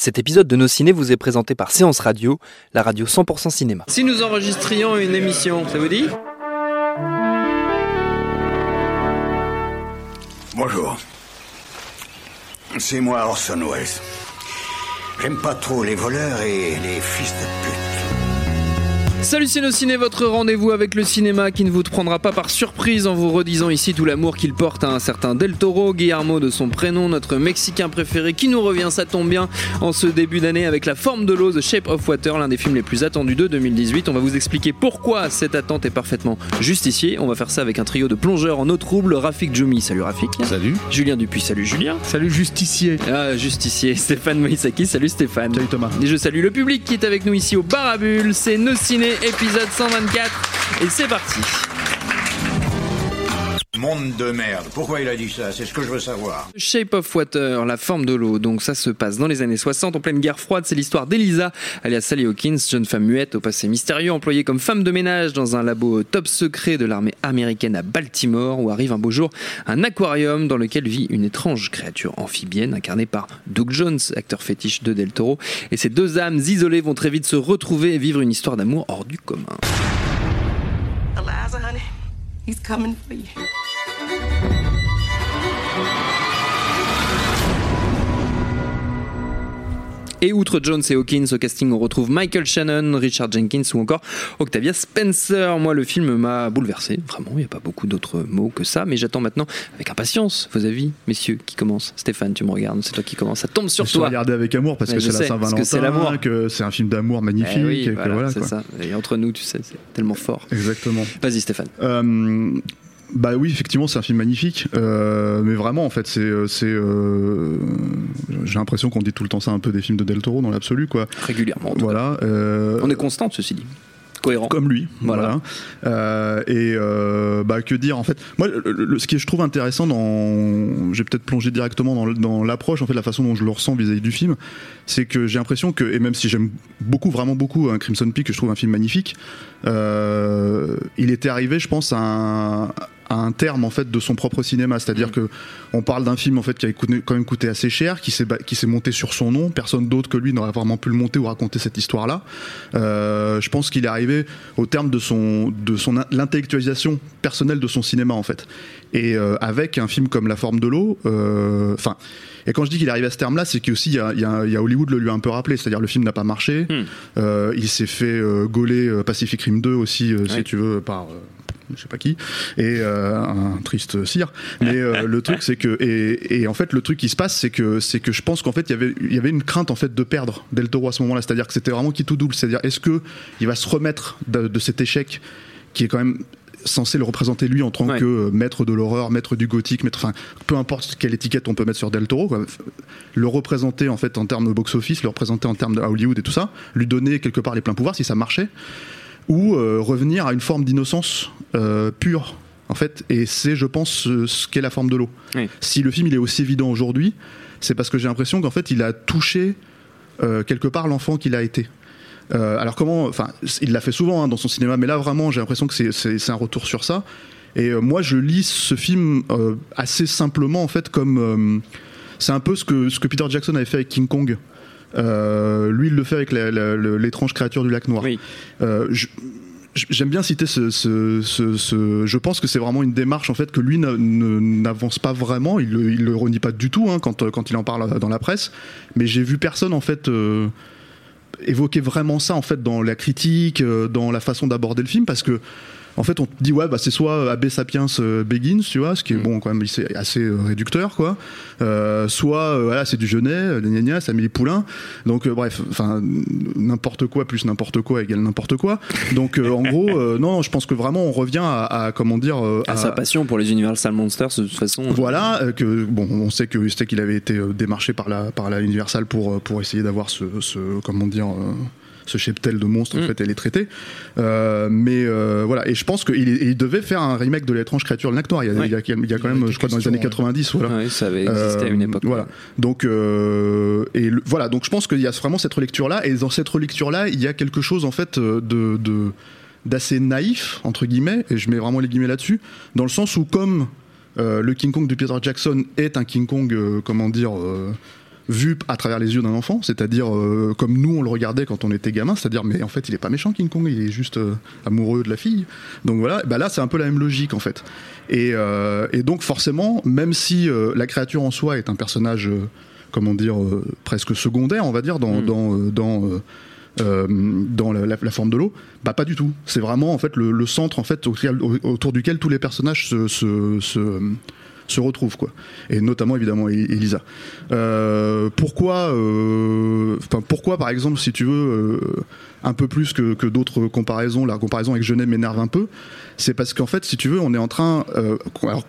Cet épisode de Nos Ciné vous est présenté par Séance Radio, la radio 100% cinéma. Si nous enregistrions une émission, ça vous dit? Bonjour. C'est moi Orson Welles. J'aime pas trop les voleurs et les fils de pute. Salut Ciné, votre rendez-vous avec le cinéma qui ne vous prendra pas par surprise en vous redisant ici tout l'amour qu'il porte à un certain Del Toro, Guillermo de son prénom, notre Mexicain préféré qui nous revient, ça tombe bien, en ce début d'année avec La Forme de l'eau, The Shape of Water, l'un des films les plus attendus de 2018. On va vous expliquer pourquoi cette attente est parfaitement justifiée. On va faire ça avec un trio de plongeurs en eau trouble, Rafik Djoumi, salut Rafik. Salut. Julien Dupuis, salut Julien. Salut justicier. Ah, justicier, Stéphane Moïsaki, salut Stéphane. Salut Thomas. Et je salue le public qui est avec nous ici au Barabule, c'est Nos Ciné épisode 124 et c'est parti. Monde de merde. Pourquoi il a dit ça? C'est ce que je veux savoir. Shape of Water, la forme de l'eau. Donc ça se passe dans les années 60, en pleine guerre froide. C'est l'histoire d'Elisa, alias Sally Hawkins, jeune femme muette au passé mystérieux, employée comme femme de ménage dans un labo top secret de l'armée américaine à Baltimore, où arrive un beau jour un aquarium dans lequel vit une étrange créature amphibienne incarnée par Doug Jones, acteur fétiche de Del Toro. Et ces deux âmes isolées vont très vite se retrouver et vivre une histoire d'amour hors du commun. Eliza, honey, he's coming for you. Et outre Jones et Hawkins au casting, on retrouve Michael Shannon, Richard Jenkins ou encore Octavia Spencer. Moi, le film m'a bouleversé. Vraiment, il n'y a pas beaucoup d'autres mots que ça. Mais j'attends maintenant avec impatience vos avis, messieurs, qui commencent. Stéphane, tu me regardes, c'est toi qui commence. Ça tombe sur Je toi. regardé avec amour parce Mais que c'est la que c'est l'amour. Saint-Valentin, que c'est un film d'amour magnifique. Eh oui, et que voilà, voilà, c'est quoi. ça. Et entre nous, tu sais, c'est tellement fort. Exactement. Vas-y, Stéphane. Euh, bah oui, effectivement, c'est un film magnifique, euh, mais vraiment, en fait, c'est, euh, c'est, euh, j'ai l'impression qu'on dit tout le temps ça un peu des films de Del Toro dans l'absolu, quoi. Régulièrement. Voilà. euh, On est constante, ceci dit. Cohérent. comme lui, Voilà. voilà. Et bah que dire en fait. Moi, le- le- ce qui je trouve intéressant dans, j'ai peut-être plongé directement dans, l'approche, en fait, la façon dont je le ressens vis-à-vis du film, c'est que j'ai l'impression que, et même si j'aime beaucoup, vraiment beaucoup, un Crimson Peak, que je trouve un film magnifique, il était arrivé, je pense, à un, à un terme en fait de son propre cinéma, c'est-à-dire que on parle d'un film en fait qui a coûté- quand même coûté assez cher, qui s'est qui s'est monté sur son nom, personne d'autre que lui n'aurait vraiment pu le monter ou raconter cette histoire-là. Euh, je pense qu'il est arrivé au terme de son de son in- l'intellectualisation personnelle de son cinéma en fait. Et euh, avec un film comme La Forme de l'eau, euh, enfin. Et quand je dis qu'il est arrivé à ce terme-là, c'est qu'aussi il y a, y a- il y a Hollywood le lui a un peu rappelé, c'est-à-dire le film n'a pas marché. Hmm. Euh, il s'est fait euh, gauler euh, Pacific Rim 2 aussi, Ouais. si tu veux, par je sais pas qui, et euh, un triste cire. Mais euh, le truc, c'est que et, et en fait, le truc qui se passe, c'est que c'est que je pense qu'en fait, il y avait il y avait une crainte en fait de perdre Del Toro à ce moment-là, c'est-à-dire que c'était vraiment qui tout double, c'est-à-dire est-ce que il va se remettre de, de cet échec qui est quand même censé le représenter lui en tant Ouais. que euh, maître de l'horreur, maître du gothique, maître, enfin, peu importe quelle étiquette on peut mettre sur Del Toro, quoi. le représenter en fait en termes de box-office, le représenter en termes de Hollywood et tout ça, lui donner quelque part les pleins pouvoirs si ça marchait, ou euh, revenir à une forme d'innocence euh, pure en fait. Et c'est, je pense, ce, ce qu'est la forme de l'eau. Oui. Si le film il est aussi évident aujourd'hui, c'est parce que j'ai l'impression qu'en fait il a touché euh, quelque part l'enfant qu'il a été. Euh, alors comment, enfin, il l'a fait souvent hein, dans son cinéma, mais là vraiment, j'ai l'impression que c'est- un retour sur ça. Et euh, moi, je lis ce film euh, assez simplement en fait comme c'est un peu ce que ce que Peter Jackson avait fait avec King Kong. Lui, il le fait avec l'étrange créature du lac noir. Oui. Je- J'aime bien citer ce, ce- ce- ce- Je pense que c'est vraiment une démarche en fait que lui n'avance pas vraiment. Il, le- il le renie pas du tout hein, quand, quand il en parle dans la presse. Mais j'ai vu personne en fait euh, évoquer vraiment ça en fait dans la critique, euh, dans la façon d'aborder le film, parce que en fait, on te dit ouais, bah c'est soit Abbé Sapiens euh, Begins, tu vois, ce qui est Mm. bon quand même, c'est assez euh, réducteur, quoi. Euh, soit euh, voilà, c'est du Genet, euh, gna gna Amélie Poulain. Donc euh, bref, enfin n'importe quoi plus n'importe quoi égale n'importe quoi. Donc euh, en gros, euh, non, je pense que vraiment on revient à, à, comment dire euh, À sa passion pour les Universal Monsters, de toute façon. voilà, euh, que bon, on sait que qu'il avait été euh, démarché par la par la Universal pour euh, pour essayer d'avoir ce, ce comment dire euh, ce cheptel de monstres en Mm. fait et les traiter. Euh, mais euh, voilà, et je pense qu'il il devait faire un remake de l'étrange créature de Lac Noir. Il y a, Ouais. il y a, il y a quand même, je crois, dans les années ouais. 90, voilà. Ouais, ça avait existé à une Euh, époque. Voilà. Donc, et le- voilà. Donc, je pense qu'il y a vraiment cette relecture-là, et dans cette relecture-là, il y a quelque chose en fait de, de d'assez naïf entre guillemets, et je mets vraiment les guillemets là-dessus, dans le sens où comme euh, le King Kong de Peter Jackson est un King Kong, euh, comment dire. euh, vu à travers les yeux d'un enfant, c'est-à-dire euh, comme nous on le regardait quand on était gamin, c'est-à-dire mais en fait il est pas méchant King Kong, il est juste euh, amoureux de la fille. Donc voilà, bah là c'est un peu la même logique en fait. Et, euh, et donc forcément, même si la créature en soi est un personnage, comment dire, presque secondaire, on va dire, dans, Mm. dans, dans, euh, dans la, la- la forme de l'eau, bah pas du tout. C'est vraiment en fait le, le centre en fait autour duquel tous les personnages se, se, se, se retrouvent quoi. Et notamment évidemment E- Elisa. Euh, pourquoi, euh, pourquoi par exemple si tu veux euh, un peu plus que, que d'autres comparaisons, la comparaison avec Genève m'énerve un peu, c'est parce qu'en fait si tu veux on est en train, alors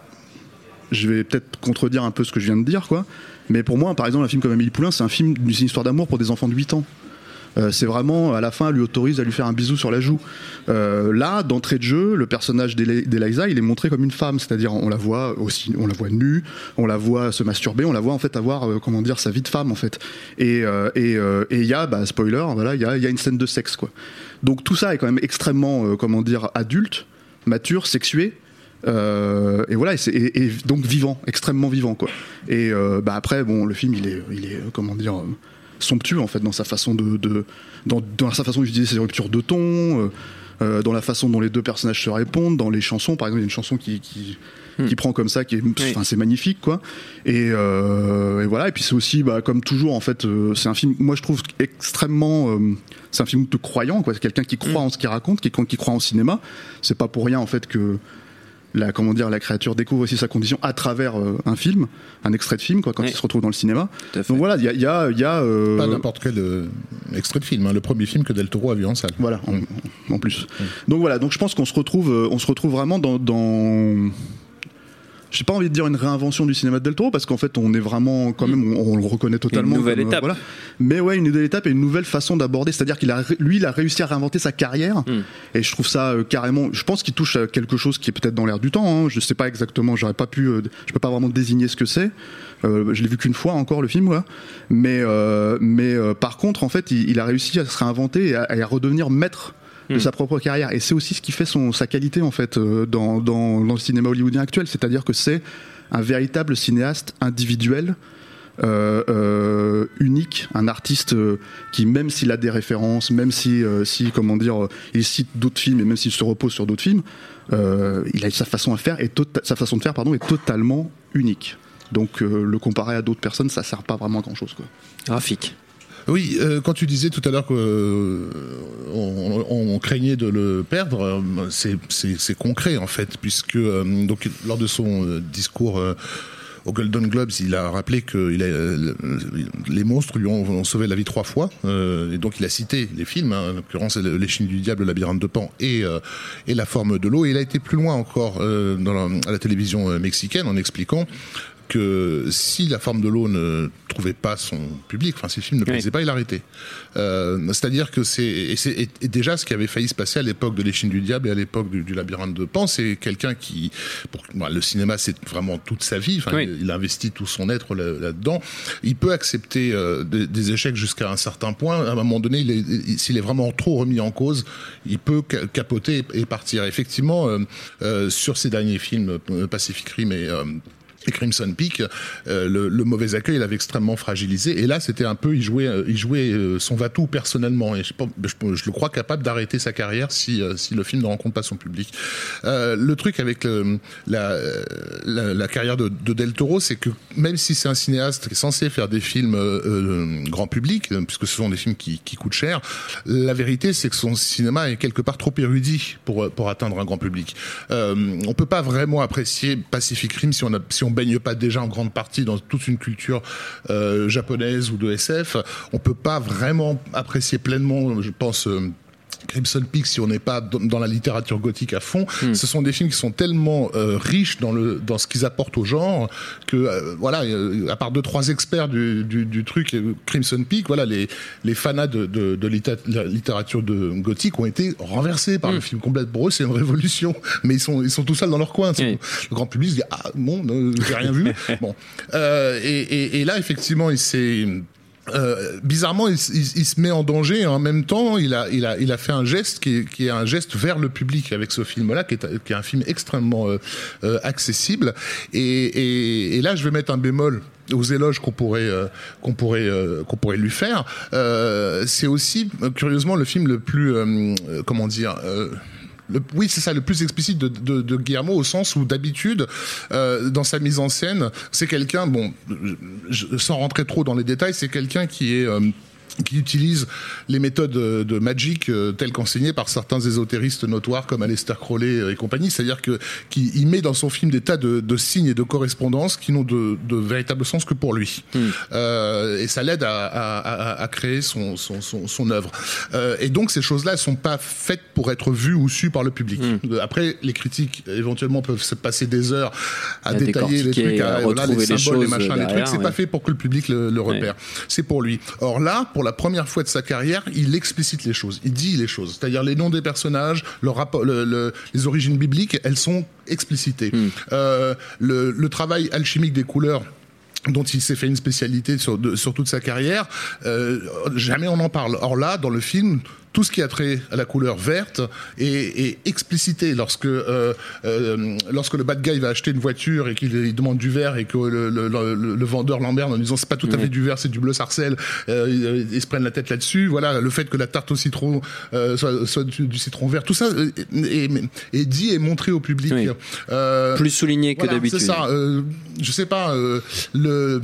je vais peut-être contredire un peu ce que je viens de dire, quoi. Mais pour moi, par exemple, un film comme Amélie Poulain, c'est un film d'une histoire d'amour pour des enfants de 8 ans. Euh, c'est vraiment à la fin, elle lui autorise à lui faire un bisou sur la joue. Euh, là, d'entrée de jeu, le personnage d'Eli- d'Eliza, il est montré comme une femme, c'est-à-dire on la voit aussi, on la voit nue, on la voit se masturber, on la voit en fait avoir, euh, comment dire, sa vie de femme en fait. Et euh, et il y a, bah, spoiler, voilà, il y a, il une scène de sexe quoi. Donc tout ça est quand même extrêmement, comment dire, adulte, mature, sexué. Et voilà, et, donc vivant, extrêmement vivant, quoi. Et bah après, bon, le film, il est, il est, comment dire, somptueux en fait dans sa façon de, de dans, dans sa façon d'utiliser ses ruptures de ton, euh, euh, dans la façon dont les deux personnages se répondent, dans les chansons. Par exemple, il y a une chanson qui, qui, Hmm. qui prend comme ça, qui est, enfin, c'est magnifique, quoi. Et, euh, et voilà. Et puis c'est aussi, bah, comme toujours, en fait, euh, c'est un film. Moi, je trouve extrêmement. euh, c'est un film de croyant, quoi. C'est quelqu'un qui croit Hmm. en ce qu'il raconte, qui, qui croit en cinéma. C'est pas pour rien, en fait, que la comment dire la créature découvre aussi sa condition à travers euh, un film, un extrait de film quoi quand Oui. il se retrouve dans le cinéma. Donc voilà, il y a il y a, il y a, euh, Pas n'importe quel euh, extrait de film, hein, le premier film que Del Toro a vu en salle. voilà en, en plus. Donc voilà, donc je pense qu'on se retrouve euh, on se retrouve vraiment dans, dans j'ai pas envie de dire une réinvention du cinéma de Del Toro parce qu'en fait on est vraiment quand même on, on le reconnaît totalement nouvelle comme, euh, étape. voilà. mais ouais une nouvelle étape et une nouvelle façon d'aborder c'est-à-dire qu'il a lui il a réussi à réinventer sa carrière Mm. et je trouve ça euh, carrément je pense qu'il touche à quelque chose qui est peut-être dans l'air du temps hein. je sais pas exactement j'aurais pas pu euh, je peux pas vraiment désigner ce que c'est euh, je l'ai vu qu'une fois encore le film voilà. mais mais par contre en fait il, il a réussi à se réinventer et à, et à redevenir maître de Mm. sa propre carrière et c'est aussi ce qui fait son sa qualité en fait euh, dans, dans dans le cinéma hollywoodien actuel c'est-à-dire que c'est un véritable cinéaste individuel euh, euh, unique, un artiste euh, qui même s'il a des références, même si, euh, si comment dire, il cite d'autres films et même s'il se repose sur d'autres films, euh, il a sa façon à faire et tota- sa façon de faire pardon est totalement unique. Donc euh, le comparer à d'autres personnes, ça sert pas vraiment à grand chose quoi. Graphique. Oui, euh, quand tu disais tout à l'heure qu'on on, on craignait de le perdre, euh, c'est- concret en fait, puisque euh, donc lors de son euh, discours euh, au Golden Globes, il a rappelé que euh, les monstres lui ont, sauvé la vie trois fois, euh, et donc il a cité les films, hein, en l'occurrence le- Les du Diable, Le Labyrinthe de Pan et, euh, La Forme de l'eau. Et il a été plus loin encore euh, dans à la télévision euh, mexicaine en expliquant que si la forme de l'eau ne trouvait pas son public, enfin si le film ne Oui. plaisait pas, il arrêtait. Euh, C'est-à-dire que c'est déjà ce qui avait failli se passer à l'époque de l'échine du diable et à l'époque du, du labyrinthe de Pan, c'est quelqu'un qui, pour, bon, le cinéma c'est vraiment toute sa vie, enfin, Oui. il, il investit tout son être là- là-dedans. il peut accepter euh, des, des échecs jusqu'à un certain point. À un moment donné, est- s'il est vraiment trop remis en cause, il peut ca- capoter et, et partir. Effectivement, euh, sur ces derniers films, Pacific Rim et Crimson Peak, euh, le, mauvais accueil l'avait extrêmement fragilisé. Et là, c'était un peu, il jouait, euh, il jouait euh, son va-tout personnellement. Et je, le crois capable d'arrêter sa carrière si, si le film ne rencontre pas son public. Le truc avec la, carrière de, de Del Toro, c'est que même si c'est un cinéaste qui est censé faire des films grand public, puisque ce sont des films qui, coûtent cher, la vérité, c'est que son cinéma est quelque part trop érudit pour, pour atteindre un grand public. on peut pas vraiment apprécier Pacific Rim si on, a, si on pas déjà en grande partie dans toute une culture euh, japonaise ou de SF, on peut pas vraiment apprécier pleinement, je pense. Euh, Crimson Peak, si on n'est pas dans la littérature gothique à fond, hmm. ce sont des films qui sont tellement euh, riches dans le dans ce qu'ils apportent au genre que euh, voilà, euh, à part deux trois experts du, du, du, truc Crimson Peak, voilà les les fanats de, de, de la littérature de gothique ont été renversés par hmm. le film complet. Pour eux, c'est une révolution, mais ils sont ils sont tout seuls dans leur coin. Oui. Le grand public se dit ah bon, j'ai rien vu. bon, et, et, et là effectivement, il s'est euh, bizarrement, il, se met en danger et en même temps, il a, fait un geste qui est, un geste vers le public avec ce film-là, qui est, un film extrêmement euh, euh, accessible. Et, là, je vais mettre un bémol aux éloges qu'on pourrait lui faire. c'est aussi curieusement le film le plus comment dire oui, c'est ça, le plus explicite de, Guillermo au sens où d'habitude, euh, dans sa mise en scène, c'est quelqu'un, bon, sans rentrer trop dans les détails, c'est quelqu'un qui est euh, qui utilise les méthodes de magic euh, telles qu'enseignées par certains ésotéristes notoires comme Aleister Crowley et compagnie, c'est-à-dire que qu'il met dans son film des tas de, de signes et de correspondances qui n'ont de, de, véritable sens que pour lui, mm. euh, et ça l'aide à, à, à, créer son son, son, son œuvre. Euh, et donc ces choses-là, sont pas faites pour être vues ou sues par le public. Mm. Après, les critiques éventuellement peuvent se passer des heures à, détailler les trucs, à, voilà, les symboles, les machins, derrière, les trucs. C'est ouais. pas fait pour que le public le, le repère. Ouais. C'est pour lui. Or là, pour la première fois de sa carrière, il explicite les choses, il dit les choses. C'est-à-dire les noms des personnages, le rapport, le, le, les origines bibliques, elles sont explicitées. Mm. Euh, le, le travail alchimique des couleurs dont il s'est fait une spécialité sur, de, sur toute sa carrière, euh, jamais on en parle. Or là, dans le film, tout ce qui a trait à la couleur verte est, est explicité lorsque euh, euh, lorsque le bad guy va acheter une voiture et qu'il demande du vert et que le, le, le, le vendeur l'emmerde en disant c'est pas tout à fait du vert c'est du bleu sarcelle euh, ils se prennent la tête là-dessus. Voilà le fait que la tarte au citron soit, soit du, du, citron vert tout ça est, est, dit et montré au public. Oui. Plus souligné que voilà, d'habitude. c'est ça je sais pas le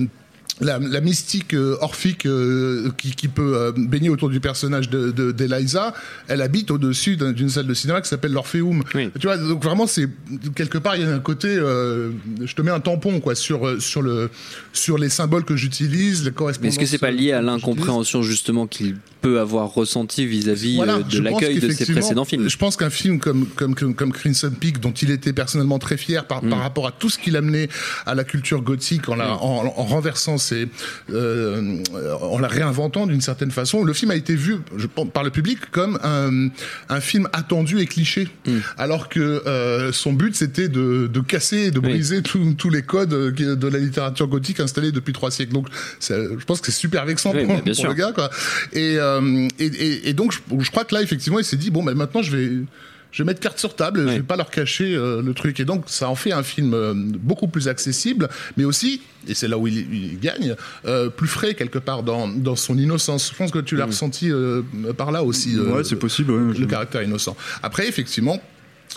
la, la, mystique euh, orphique euh, qui, qui, peut euh, baigner autour du personnage de, de, d'Eliza, elle habite au-dessus d'une salle de cinéma qui s'appelle l'Orphéum. Oui. Tu vois, donc vraiment, c'est quelque part, il y a un côté, je te mets un tampon quoi sur sur le sur les symboles que j'utilise, les correspondances. Est-ce que c'est pas lié à l'incompréhension justement qu'il peut avoir ressenti vis-à-vis -vis voilà, de l'accueil de ses précédents films? Je pense qu'un film comme comme comme, comme Crimson Peak, dont il était personnellement très fier par, mm. par rapport à tout ce qu'il amenait à la culture gothique en, la, mm. en, en renversant c'est euh, en la réinventant d'une certaine façon. Le film a été vu je, par le public comme un, un film attendu et cliché, mm. alors que euh, son but c'était de, de, casser, de briser oui. tous les codes de la littérature gothique installés depuis trois siècles. Donc, je pense que c'est super vexant oui, pour, pour le gars. Quoi. Et, euh, et, et, et, donc, je, je crois que là, effectivement, il s'est dit bon, ben maintenant, je vais je vais mettre carte sur table, ouais. je vais pas leur cacher euh, le truc. Et donc, ça en fait un film euh, beaucoup plus accessible, mais aussi, et c'est là où il, il gagne, euh, plus frais quelque part dans, dans son innocence. Je pense que tu l'as mmh. ressenti euh, par là aussi. ouais, c'est possible. Ouais, le caractère innocent. Après, effectivement,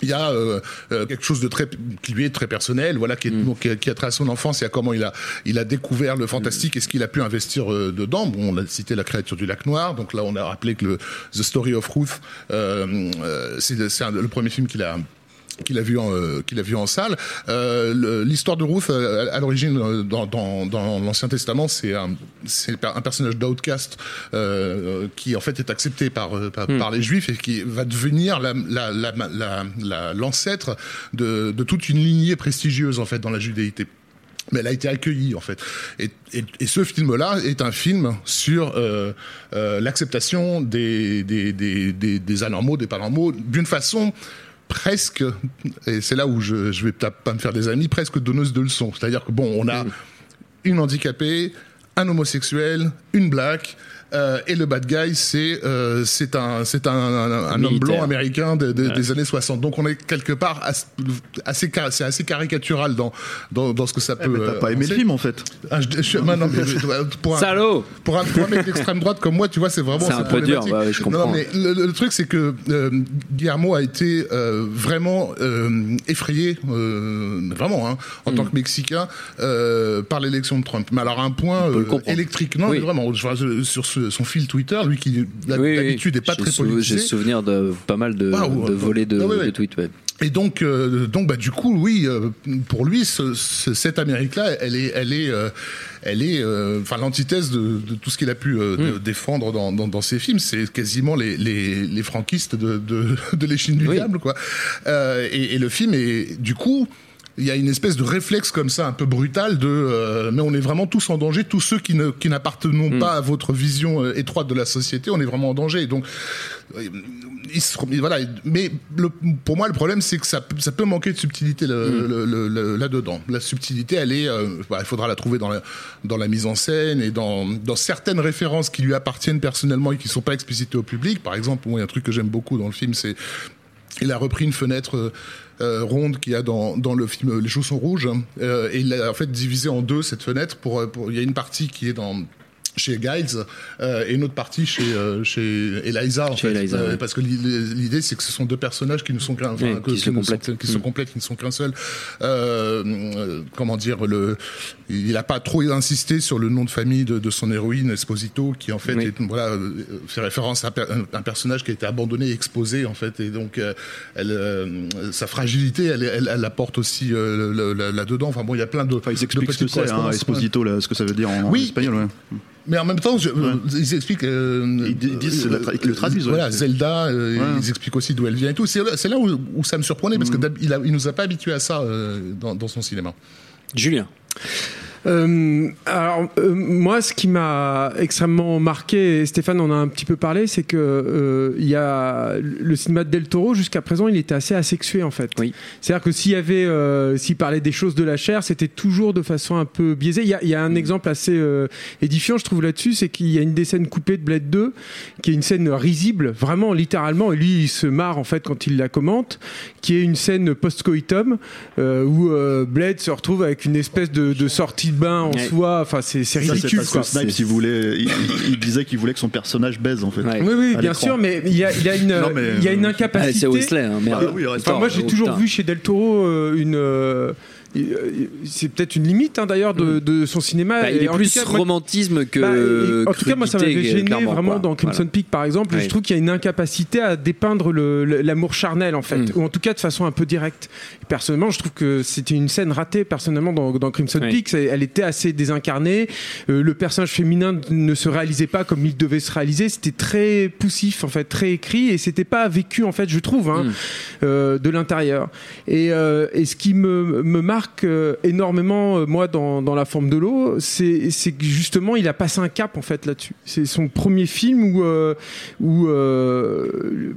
il y a euh, euh, quelque chose de très qui lui est très personnel voilà qui, est, mm. qui, a, qui a trait à son enfance et à comment il a il a découvert le fantastique et ce qu'il a pu investir euh, dedans bon on a cité la créature du lac noir donc là on a rappelé que le The Story of Ruth euh, euh c'est le premier film qu'il a qu'il a vu en euh, qu'il a vu en salle. Euh, L'histoire de Ruth euh, à, l'origine dans, dans, dans l'Ancien Testament, c'est un c'est un personnage d'outcast qui en fait est accepté par par, mm. par, les Juifs et qui va devenir la l'ancêtre la, la, de, de toute une lignée prestigieuse en fait dans la judéité mais elle a été accueillie en fait. Et, et, et ce film-là est un film sur euh, euh, l'acceptation des, des, des, des, des anormaux, des paranormaux, d'une façon presque, et c'est là où je, je vais peut-être pas me faire des amis, presque donneuse de leçons. C'est-à-dire que bon, on a une handicapée, un homosexuel, une black, Euh, et le bad guy, c'est euh, c'est un c'est un, un, un homme blanc américain de- de- des années 60. Donc on est quelque part assez, c'est assez caricatural dans, dans dans ce que ça peut. Mais t'as euh, pas aimé le film en fait. Ah, je, je suis- non, non, mais je- pour un, Salaud pour un, pour un mec d'extrême droite comme moi, tu vois, c'est vraiment C'est un peu dur, ouais, je Non, non, comprends. mais le, truc, c'est que euh, Guillermo a été euh, vraiment euh, effrayé, euh, vraiment, hein, en Mm. tant que Mexicain, euh, par l'élection de Trump. Mais alors un point peut euh, électrique, non, Oui. mais vraiment, je vois, je- sur ce- son fil Twitter, lui qui Oui, oui. d'habitude n'est pas très sou- politisé. J'ai souvenir de pas mal de, Ah, de ouais. volets de, Ah, ouais, ouais. de tweets. ouais. Et donc, euh, donc bah, du coup, oui, euh, pour lui, ce, ce- cette Amérique-là, elle est, elle est, euh, elle est, euh, enfin, l'antithèse de, de tout ce qu'il a pu euh, de- défendre dans, dans, dans ses films. C'est quasiment les, les, les franquistes de, de, de l'échine du Oui. diable, quoi. Euh, et, et le film est, du coup. Il y a une espèce de réflexe comme ça, un peu brutal, de euh, mais on est vraiment tous en danger, tous ceux qui ne qui n'appartenons pas à votre vision euh, étroite de la société, on est vraiment en danger. Donc euh, il se- voilà. Mais le- pour moi, le problème, c'est que ça, peut- ça peut manquer de subtilité le- le- le- là-dedans. La subtilité, elle est, euh, bah, il faudra la trouver dans la, dans la mise en scène et dans, dans certaines références qui lui appartiennent personnellement et qui sont pas explicitées au public. Par exemple, moi, il y a un truc que j'aime beaucoup dans le film, c'est il a repris une fenêtre euh, euh, ronde qu'il y a dans, dans le film Les chaussons rouges euh, et il l'a en fait divisé en deux cette fenêtre pour, pour il y a une partie qui est dans chez Giles euh, et une autre partie chez euh, chez Eliza en Chez fait Eliza, Euh, ouais. parce que l'i- l'idée c'est que ce sont deux personnages qui ne sont qu'un enfin, Oui, que- qui se qui sont- Mm. qui ne sont qu'un seul comment dire le il a pas trop insisté sur le nom de famille de, de son héroïne Esposito qui en fait Oui. est, voilà fait référence à un per- un, un personnage qui a été abandonné et exposé en fait et donc euh, elle euh, sa fragilité elle elle, elle apporte aussi euh, là-dedans enfin bon il y a plein de Enfin, ils expliquent ce que c'est, hein. Esposito, là, ce que ça veut dire en, en Oui. espagnol. Ouais. Mais en même temps, je- ils expliquent. euh, Ils di- ils disent, c'est la tra- ils le traduisent, ouais. Voilà, Zelda, euh, Ouais. ils expliquent aussi d'où elle vient et tout. C'est là, c'est là où, où ça me surprenait parce que Mm. il nous a pas habitués à ça euh, dans, dans son cinéma. Julien. Euh, alors euh, moi, ce qui m'a extrêmement marqué, et Stéphane en a un petit peu parlé, c'est que euh, il y a le cinéma de Del Toro jusqu'à présent, il était assez asexué en fait. Oui. C'est-à-dire que s'il y avait, s'il parlait des choses de la chair, c'était toujours de façon un peu biaisée. Il y a, il y a un exemple assez édifiant, je trouve là-dessus, c'est qu'il y a une des scènes coupées de Blade 2, qui est une scène risible, vraiment littéralement, et lui il se marre en fait quand il la commente, qui est une scène post-coitum où Blade se retrouve avec une espèce de, de sortie de bain en Ouais. soi. Enfin, c'est c'est Ça, c'est ridicule. parce quoi. que Snipes, il, voulait, il, il- disait qu'il voulait que son personnage baise en fait. Ouais. Oui, oui, bien l'écran. sûr, mais il y a, il y a une, Non, mais, il y a une euh, Ah, incapacité. c'est Wesley, hein, merde. Ah oui, Enfin, moi, j'ai Oh, toujours putain. vu chez Del Toro euh, une. euh, c'est peut-être une limite hein, d'ailleurs de, de son cinéma. Bah, il est plus cas, romantisme que. bah, et- en tout cas, moi, ça m'avait gêné vraiment quoi. dans Crimson Voilà. Peak, par exemple. Oui. Je trouve qu'il y a une incapacité à dépeindre l'amour charnel, en fait, Mm. ou en tout cas de façon un peu directe. Personnellement, je trouve que c'était une scène ratée. Personnellement, dans, dans Crimson Oui. Peak, elle était assez désincarnée. Euh, le personnage féminin ne se réalisait pas comme il devait se réaliser. C'était très poussif, en fait, très écrit, et c'était pas vécu, en fait, je trouve, hein, Mm. euh, de l'intérieur. Et, euh, et ce qui me, me marque euh, énormément, euh, moi, dans, dans La forme de l'eau, c'est que justement, il a passé un cap, en fait, là-dessus. C'est son premier film où, euh, où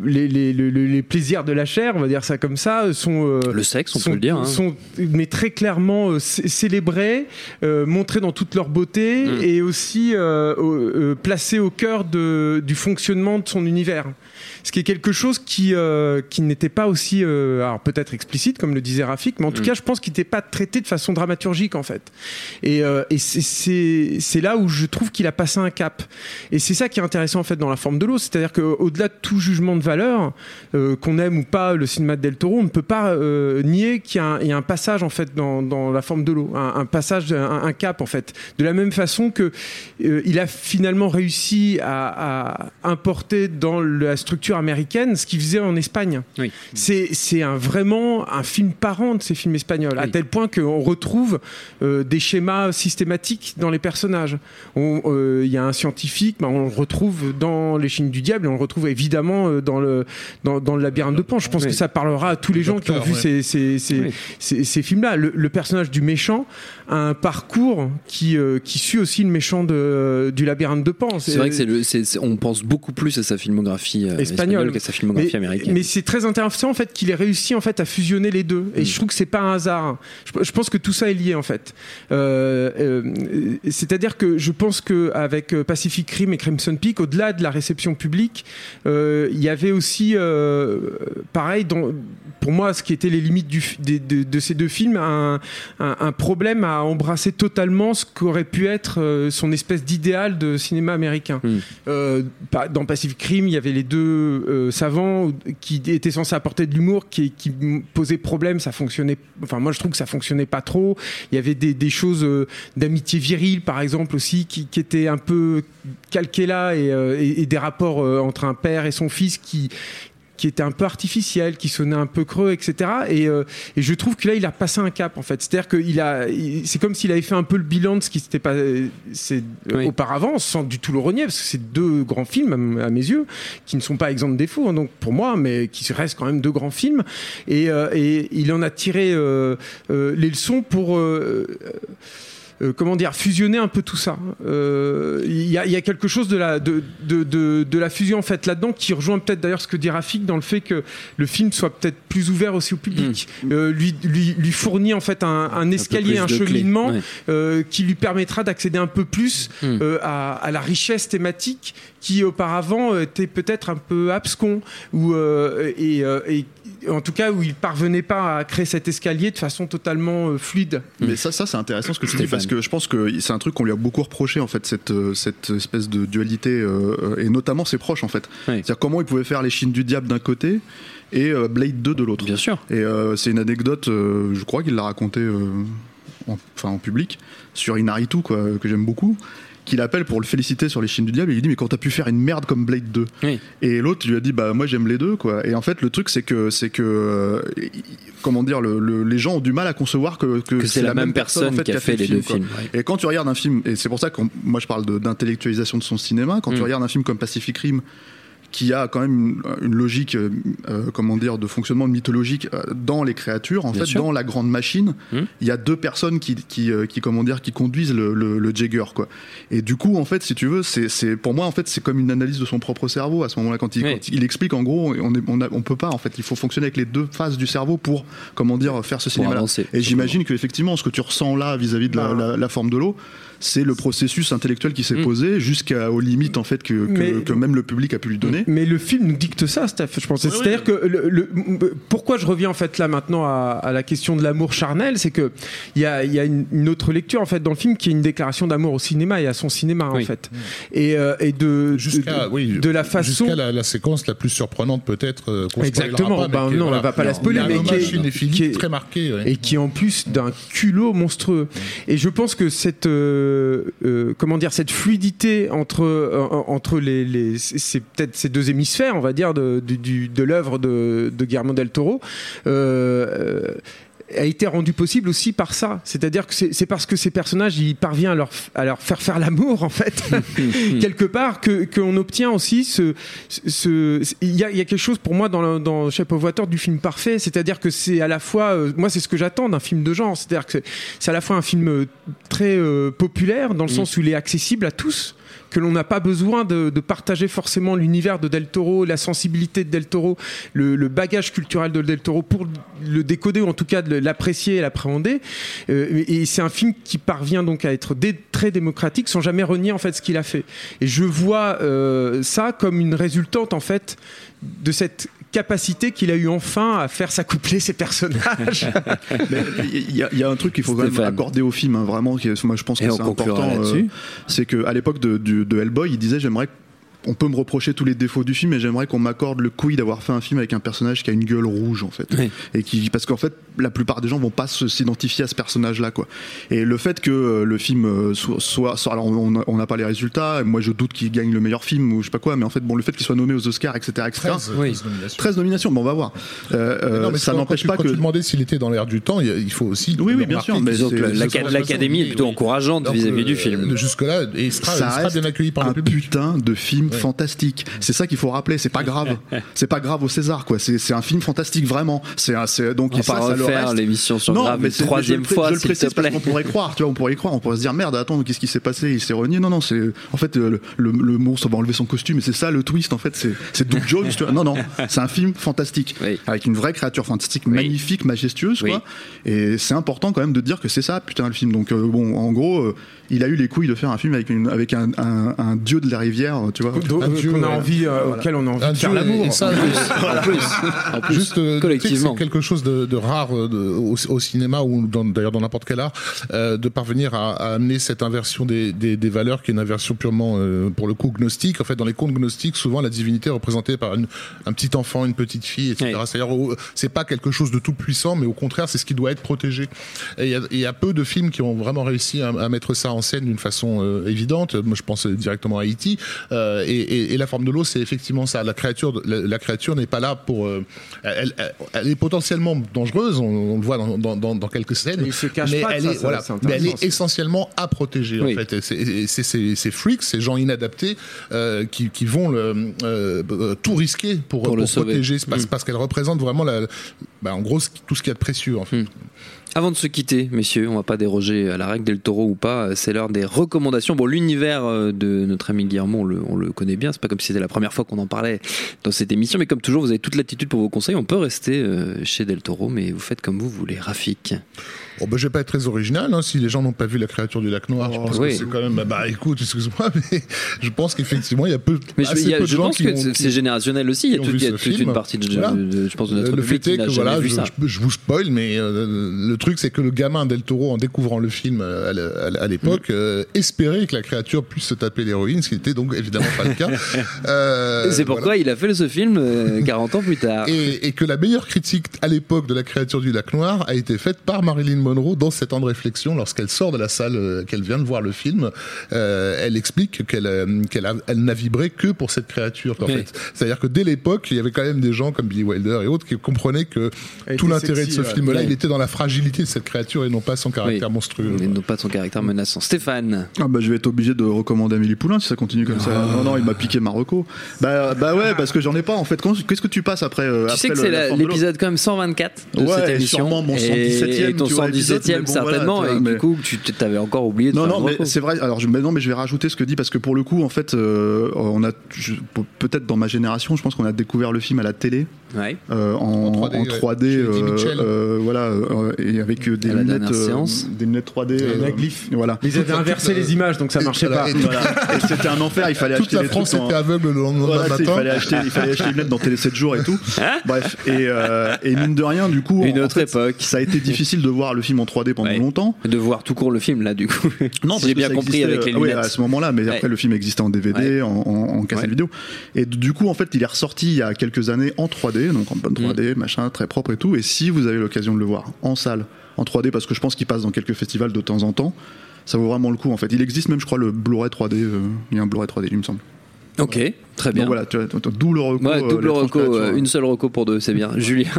les, les, les, les plaisirs de la chair, on va dire ça comme ça, sont. Le sexe, on sont, peut le dire. hein. sont mais très clairement cé- célébrés, montrés dans toute leur beauté Mm. et aussi au- placés au cœur de, du fonctionnement de son univers. Ce qui est quelque chose qui, euh, qui n'était pas aussi, euh, alors peut-être explicite comme le disait Rafik, mais en tout Mm. cas je pense qu'il n'était pas traité de façon dramaturgique en fait. Et, euh, et c'est- là où je trouve qu'il a passé un cap. Et c'est ça qui est intéressant en fait dans la forme de l'eau, c'est-à-dire qu'au-delà de tout jugement de valeur, qu'on aime ou pas le cinéma de Del Toro, on ne peut pas nier qu'il y, a un- il y a un passage en fait dans, dans la forme de l'eau, un, un passage, un, un cap en fait. De la même façon que il a finalement réussi à, à importer dans la structure américaine ce qu'il faisait en Espagne. Oui. C'est un, vraiment un film parent de ces films espagnols, à tel point qu'on retrouve euh, des schémas systématiques dans les personnages. On- euh, Il y a un scientifique, ben, on le retrouve dans Les Chines du Diable, et on le retrouve évidemment euh, dans le, dans, dans le labyrinthe de Pan. Je pense Oui. que ça parlera à tous les gens qui ont vu ouais. ces, ces, ces, films-là. Le, le personnage du méchant a un parcours qui, euh, qui suit aussi le méchant de, du labyrinthe de Pan. C'est vrai que on pense beaucoup plus à sa filmographie euh, Sa filmographie mais, américaine. mais c'est très intéressant en fait qu'il ait réussi en fait à fusionner les deux. Et Mm. je trouve que c'est pas un hasard. Je, je pense que tout ça est lié en fait. Euh, euh, C'est-à-dire que je pense que avec Pacific Rim et Crimson Peak, au-delà de la réception publique, euh, il y avait aussi, euh, pareil, dans, pour moi, ce qui était les limites du, de, de ces deux films, un, un, un problème à embrasser totalement ce qu'aurait pu être euh, son espèce d'idéal de cinéma américain. Mm. Euh, dans Pacific Rim, il y avait les deux euh, savants qui étaient censés apporter de l'humour, qui, posaient problème. Ça fonctionnait. Enfin, moi, je trouve que ça fonctionnait pas trop. Il y avait des, des choses euh, d'amitié virile, par exemple, aussi, qui, qui étaient un peu calquées là, et, et- et des rapports entre un père et son fils qui qui était un peu artificiel, qui sonnait un peu creux, etc. Et, euh, et je trouve que là, il a passé un cap, en fait. C'est-à-dire qu'il a, c'est comme s'il avait fait un peu le bilan de ce qui s'était pas, c'est Oui. auparavant, sans du tout le renier, parce que c'est deux grands films, à mes yeux, qui ne sont pas exempts de défauts, hein, donc pour moi, mais qui restent quand même deux grands films. Et, euh, et il en a tiré euh, euh, les leçons pour. Euh, comment dire, fusionner un peu tout ça. Euh, Il y, a, il y a quelque chose de la, de, de, de, de la fusion en fait là-dedans qui rejoint peut-être d'ailleurs ce que dit Rafik dans le fait que le film soit peut-être plus ouvert aussi au public, Euh, lui, lui, lui fournit en fait un, un escalier, un, clés, cheminement ouais. qui lui permettra d'accéder un peu plus Mm. euh, à, à la richesse thématique qui auparavant était peut-être un peu abscon ou et, et en tout cas où il parvenait pas à créer cet escalier de façon totalement euh, fluide. Mais ça, ça c'est intéressant ce que tu dis parce que je pense que c'est un truc qu'on lui a beaucoup reproché en fait cette euh, cette espèce de dualité euh, euh, et notamment ses proches en fait. Oui. C'est-à-dire comment il pouvait faire les Chines du diable d'un côté et euh, Blade 2 de l'autre. Bien sûr. Et euh, c'est une anecdote, euh, je crois qu'il l'a raconté euh, en, enfin, en public sur Inaritu quoi, que j'aime beaucoup. Qu'il appelle pour le féliciter sur les Chines du diable et il lui dit mais quand t'as pu faire une merde comme Blade 2 Oui. et l'autre lui a dit bah moi j'aime les deux quoi et en fait le truc c'est que c'est que euh, comment dire le, le- les gens ont du mal à concevoir que, que, Que c'est la même en personne qui a fait le les film, deux quoi. films. ouais. et quand tu regardes un film, et c'est pour ça que moi je parle de- d'intellectualisation de, son cinéma, quand tu Mm. regardes un film comme Pacific Rim, qui a quand même une, une logique, euh, euh, comment dire, de fonctionnement mythologique euh, dans les créatures, en Bien fait, sûr. dans la grande machine, Mm. il y a deux personnes qui, qui, euh, qui, comment dire, qui conduisent le, le, le Jagger, quoi. Et du coup, en fait, si tu veux, c'est, c'est, pour moi, en fait, c'est comme une analyse de son propre cerveau à ce moment-là, quand il, Oui. quand il explique, en gros, on, est, on, a- on peut pas, en fait, il faut fonctionner avec les deux phases du cerveau pour, comment dire, faire ce cinéma-là. Et j'imagine que effectivement, ce que tu ressens là vis-à-vis de la, Bah. la- la forme de l'eau, c'est le processus intellectuel qui s'est Mm. posé jusqu'aux limites en fait que, que, Mais- que même le public a pu lui donner. Mais le film nous dicte ça, Steph, je pense. C'est-à-dire que le, le- pourquoi je reviens en fait là maintenant à, à la question de l'amour charnel, c'est que il y a, il y a une, une autre lecture en fait dans le film qui est une déclaration d'amour au cinéma et à son cinéma Oui. en fait, et, euh, et de Jusqu'à de, oui, de la façon. jusqu'à la, la séquence la plus surprenante peut-être. euh, qu'on Exactement. pas, Ben mais non, on va pas la spoiler, mais un qui est- qui est- très marqué. ouais. et qui en plus d'un culot monstrueux. Et je pense que cette euh, euh, comment dire cette fluidité entre euh, entre les, c'est peut-être ces deux hémisphères, on va dire de de l'œuvre de, de Guillermo del Toro. A été rendu possible aussi par ça. C'est-à-dire que c'est parce que ces personnages, il parvient à leur, à leur faire faire l'amour, en fait, quelque part, que qu'on obtient aussi ce... ce il, y a, y a quelque chose pour moi dans, le, dans Shape of Water du film parfait, c'est-à-dire que c'est à la fois... euh, moi, c'est ce que j'attends d'un film de genre. C'est-à-dire que c'est- à la fois un film euh, très euh, populaire, dans le sens où il est accessible à tous, que l'on n'a pas besoin de, partager forcément l'univers de Del Toro, la sensibilité de Del Toro, le, bagage culturel de Del Toro pour le décoder ou en tout cas de l'apprécier et l'appréhender. Euh, et c'est un film qui parvient donc à être très démocratique sans jamais renier en fait ce qu'il a fait. Et je vois euh, ça comme une résultante en fait de cette capacité qu'il a eu enfin à faire s'accoupler ses personnages. Il y, a- il y a un truc qu'il faut quand même accorder au film, hein, vraiment. qui est- moi, je pense Et que c'est important. là-dessus. c'est que à l'époque de Hellboy, il disait j'aimerais on peut me reprocher tous les défauts du film, mais j'aimerais qu'on m'accorde le couille d'avoir fait un film avec un personnage qui a une gueule rouge en fait, Oui. et qui parce qu'en fait la plupart des gens vont pas s'identifier à ce personnage-là quoi. Et le fait que euh, le film euh, soit, soit, soit- alors on n'a pas les résultats, et moi je doute qu'il gagne le meilleur film ou je sais pas quoi, mais en fait bon le fait qu'il soit nommé aux Oscars etc etc. 13, Oui. 13 nominations. 13 nominations, bon on va voir. Euh, Mais non, mais ça quand- n'empêche quand pas quand que tu demandais s'il était dans l'air du temps, il faut aussi. Oui, oui, le bien sûr, mais l'Académie est plutôt Oui. encourageante vis-à-vis du film. Jusque-là, et il sera, bien accueilli par le public. putain de film fantastique. C'est ça qu'il faut rappeler. C'est pas grave. c'est pas grave au César, quoi. C'est un film fantastique vraiment. C'est donc On va et ça, pas ça le refaire l'émission sur Non, Grave mais une troisième je fois, je le s'il te précise parce plaît. qu'on pourrait croire, tu vois, on pourrait y croire, on pourrait se dire merde, attends, qu'est-ce qui s'est passé? Il s'est renié. Non, non, c'est en fait euh, le, le, le monstre va enlever son costume et c'est ça le twist en fait. C'est Doug Jones. tu vois. Non, non, c'est un film fantastique Oui. avec une vraie créature fantastique, magnifique, majestueuse, Oui. quoi. Et c'est important quand même de dire que c'est ça, putain, le film. Donc euh, bon, en gros, euh, il a eu les couilles de faire un film avec une avec un, un, un dieu de la rivière, tu vois. Donc, Un dieu, qu'on a envie, euh, auquel on a envie Un de faire l'amour. ça, En plus, en plus, Juste, euh, collectivement. c'est quelque chose de, de rare euh, de- au, au cinéma ou dans- d'ailleurs dans n'importe quel art, euh, de parvenir à, à amener cette inversion des, des, des valeurs, qui est une inversion purement, euh, pour le coup, gnostique. En fait, dans les contes gnostiques, souvent la divinité est représentée par une- un petit enfant, une petite fille, etc. Oui. C'est-à-dire, c'est pas quelque chose de tout puissant, mais au contraire, c'est ce qui doit être protégé. Et il y a- il y, a peu de films qui ont vraiment réussi à, à mettre ça en scène d'une façon euh, évidente. Moi, je pense directement à E.T. Euh, et, et- et la forme de l'eau, c'est effectivement ça. La créature, la, la créature n'est pas là pour. euh, elle, elle- elle est potentiellement dangereuse. On, on le voit dans, dans, dans, dans quelques scènes. Il se cache mais pas de elle ça, est, ça, voilà, mais elle est essentiellement à protéger Oui. en fait. C'est- ces freaks, ces gens inadaptés euh, qui, qui vont le, euh, tout risquer pour, Pour le pour sauver. protéger, parce, Mm. parce qu'elle représente vraiment la, bah, en gros tout ce qu'il y a de précieux en fait. Mm. Avant de se quitter, messieurs, on va pas déroger à la règle del Toro ou pas. C'est l'heure des recommandations. Bon, l'univers euh, de notre ami Guillermo, on le, on le connaît bien. C'est pas comme si c'était la première fois qu'on en parlait dans cette émission, mais comme toujours, vous avez toute l'attitude pour vos conseils. On peut rester euh, chez Del Toro, mais vous faites comme vous voulez. Rafik. Bon, bah, je vais pas être très original, hein, si les gens n'ont pas vu la créature du lac noir. je pense oui. que c'est quand même, bah, bah, écoute, excuse-moi, mais je pense qu'effectivement, il y a peu, Mais je, assez il y a- peu de je gens pense qui que c'est- générationnel aussi. Il y a, il y a toute film. une partie de, Voilà. de- je pense, de notre le fait que voilà, vu je, ça. je- je vous spoil, mais euh, le truc c'est que le gamin Del Toro, en découvrant le film euh, à, l'époque, Mm. euh, espérait que la créature puisse se taper l'héroïne, ce qui n'était donc évidemment pas le cas. Euh, c'est pourquoi voilà. il a fait ce film euh, 40 ans plus tard. Et, et que la meilleure critique à l'époque de la créature du lac noir a été faite par Marilyn Monroe dans ses temps de réflexion lorsqu'elle sort de la salle, euh, qu'elle vient de voir le film. Euh, elle explique qu'elle euh, qu'elle elle n'a vibré que pour cette créature. En Oui. fait, c'est-à-dire que dès l'époque, il y avait quand même des gens comme Billy Wilder et autres qui comprenaient que tout l'intérêt de ce ouais. film-là, Ouais. il était dans la fragilité de cette créature et non pas son caractère Oui. monstrueux. Mais non pas son caractère menaçant. Stéphane. Ah bah je vais être obligé de recommander Amélie Poulain si ça continue comme ça. Non non, il m'a piqué Marocco. Bah bah ouais parce que j'en ai pas en fait. Qu'est-ce que tu passes après euh, Tu sais que c'est l'épisode quand même 124 de Ouais, cette et émission. sûrement mon Et- 117e, et ton tu vois, 117e épisode, mais bon, certainement. et du coup, tu t'avais encore oublié de Non, faire non, mais c'est vrai. Alors, je, mais non, mais je vais rajouter ce que dit parce que pour le coup, en fait, euh, on a peut-être dans ma génération, je pense qu'on a découvert le film à la télé Ouais. euh, en, En 3D, en ouais. 3D, Chez Eddie euh, euh, voilà, euh, et avec euh, des À la lunettes, dernière euh, séance. des lunettes 3D, euh, la glyphe. voilà. Ils avaient inversé les images, donc ça marchait pas. et Voilà. Et c'était un enfer. Il fallait Toute acheter la des France était aveugle le lendemain sais, il matin. fallait acheter, il fallait acheter une lettre dans Télé 7 jours et tout. Bref, et, euh, et mine de rien, du coup, Une en autre fait, époque. ça a été difficile de voir le film en 3D pendant Ouais. longtemps. De voir tout court le film là, du coup. Non, si j'ai bien compris existait, avec les euh, oui, lunettes. à ce moment-là, mais Ouais. après le film existait en DVD, Ouais. en, cassette vidéo. Et du coup, en fait, il est ressorti il y a quelques années en 3D, donc en bonne 3D, machin, très propre et tout. Et si vous avez l'occasion de le voir en salle, en 3D, parce que je pense qu'il passe dans quelques festivals de temps en temps, ça vaut vraiment le coup. En fait, il existe même, je crois, le Blu-ray 3D. euh, il y a un Blu-ray 3D, il me semble. Ok, très bien. Donc voilà, tu vois, d'où le recours. Ouais, double reco, euh, une seule reco pour deux, c'est bien. Julien,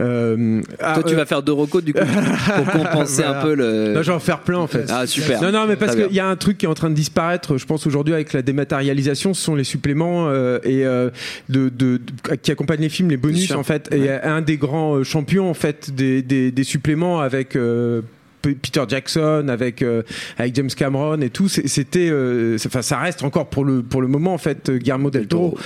Euh, ah, toi tu euh, vas faire deux recos du coup pour compenser Voilà. un peu le. Non, je vais en faire plein en fait. Ah super. Non, non, mais parce qu'il y a un truc qui est en train de disparaître, je pense aujourd'hui avec la dématérialisation, ce sont les suppléments euh, et euh, de, de- de- qui accompagnent les films, les bonus en fait. Et un des grands euh, champions en fait des, des, des suppléments avec euh, Peter Jackson, avec euh, avec James Cameron et tout, c'était, euh, enfin ça reste encore pour le pour le moment en fait Guillermo del Toro.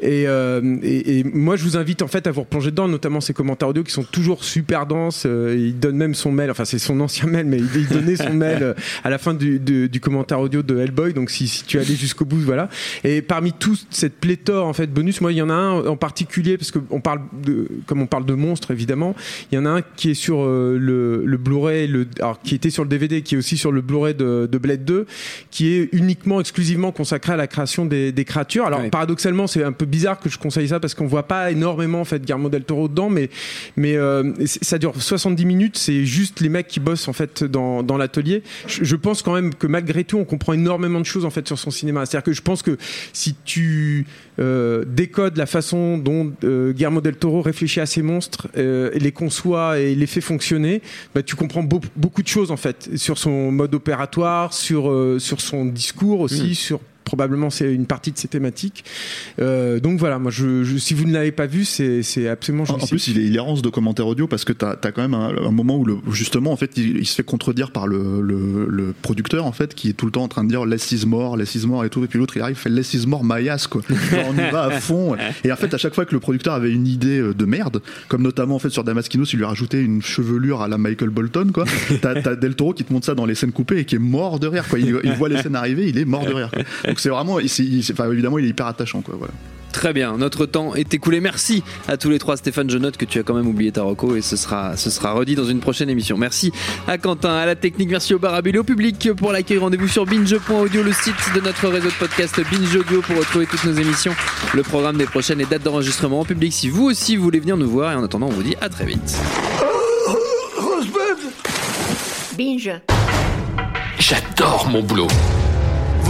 Et, euh, et, et moi, je vous invite en fait à vous replonger dedans, notamment ses commentaires audio qui sont toujours super denses. Euh, il donne même son mail, enfin c'est son ancien mail, mais il, il donnait son mail euh, à la fin du, du, du commentaire audio de Hellboy. Donc si, si tu allais jusqu'au bout, voilà. Et parmi toute cette pléthore en fait bonus, moi il y en a un en particulier parce que on parle de, comme on parle de monstres évidemment, il y en a un qui est sur euh, le, le Blu-ray, le, alors qui était sur le DVD, qui est aussi sur le Blu-ray de, de Blade 2, qui est uniquement exclusivement consacré à la création des, des créatures. Alors Ouais. paradoxalement, c'est un peu bizarre que je conseille ça parce qu'on voit pas énormément en fait Guillermo del Toro dedans, mais mais euh, ça dure 70 minutes. C'est juste les mecs qui bossent en fait dans, dans l'atelier. Je, je pense quand même que malgré tout, on comprend énormément de choses en fait sur son cinéma. C'est-à-dire que je pense que si tu euh, décodes la façon dont euh, Guillermo del Toro réfléchit à ses monstres, les conçoit et les fait fonctionner, bah, tu comprends beau- beaucoup de choses en fait sur son mode opératoire, sur euh, sur son discours aussi, sur probablement c'est une partie de ces thématiques. Euh, donc voilà, moi, je, je- si vous ne l'avez pas vu, c'est absolument En, en plus, il est hilarant ce documentaire audio parce que t'as as quand même un, un moment où, le, justement, en fait, il, il se fait contredire par le, le, le producteur, en fait, qui est tout le temps en train de dire less is more, less is more et tout. Et puis l'autre, il arrive, il fait less is more, my ass, quoi. Genre, on y va à fond. Et en fait, à chaque fois que le producteur avait une idée euh, de merde, comme notamment, en fait, sur Damaskinos, il lui a rajouté une chevelure à la Michael Bolton, quoi. T'as as Del Toro qui te montre ça dans les scènes coupées et qui est mort de rire, quoi. Il, il voit les scènes arriver, il est mort de rire. quoi. Donc c'est vraiment, c'est- enfin, évidemment, il est hyper attachant, quoi. Voilà. Très bien, notre temps est écoulé. Merci à tous les trois. Stéphane, je note que tu as quand même oublié ta reco et ce sera, ce sera redit dans une prochaine émission. Merci à Quentin, à la technique, merci au Barabule et au public pour l'accueil. Rendez-vous sur binge.audio, le site de notre réseau de podcast Binge Audio pour retrouver toutes nos émissions, le programme des prochaines et dates d'enregistrement en public si vous aussi voulez venir nous voir. Et en attendant, on vous dit à très vite. Binge. J'adore mon boulot.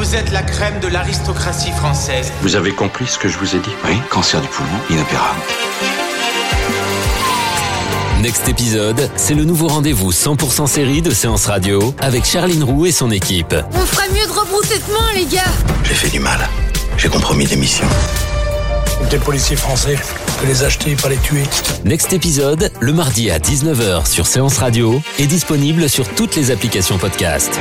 Vous êtes la crème de l'aristocratie française. Vous avez compris ce que je vous ai dit Oui, cancer du poumon, inopérable. Next épisode, c'est le nouveau rendez-vous 100% série de Séance Radio avec Charline Roux et son équipe. On ferait mieux de rebrousser de main, les gars. J'ai fait du mal. J'ai compromis des missions. Des policiers français, que les acheter, pas les tuer. Next épisode, le mardi à 19h sur Séance Radio, est disponible sur toutes les applications podcast.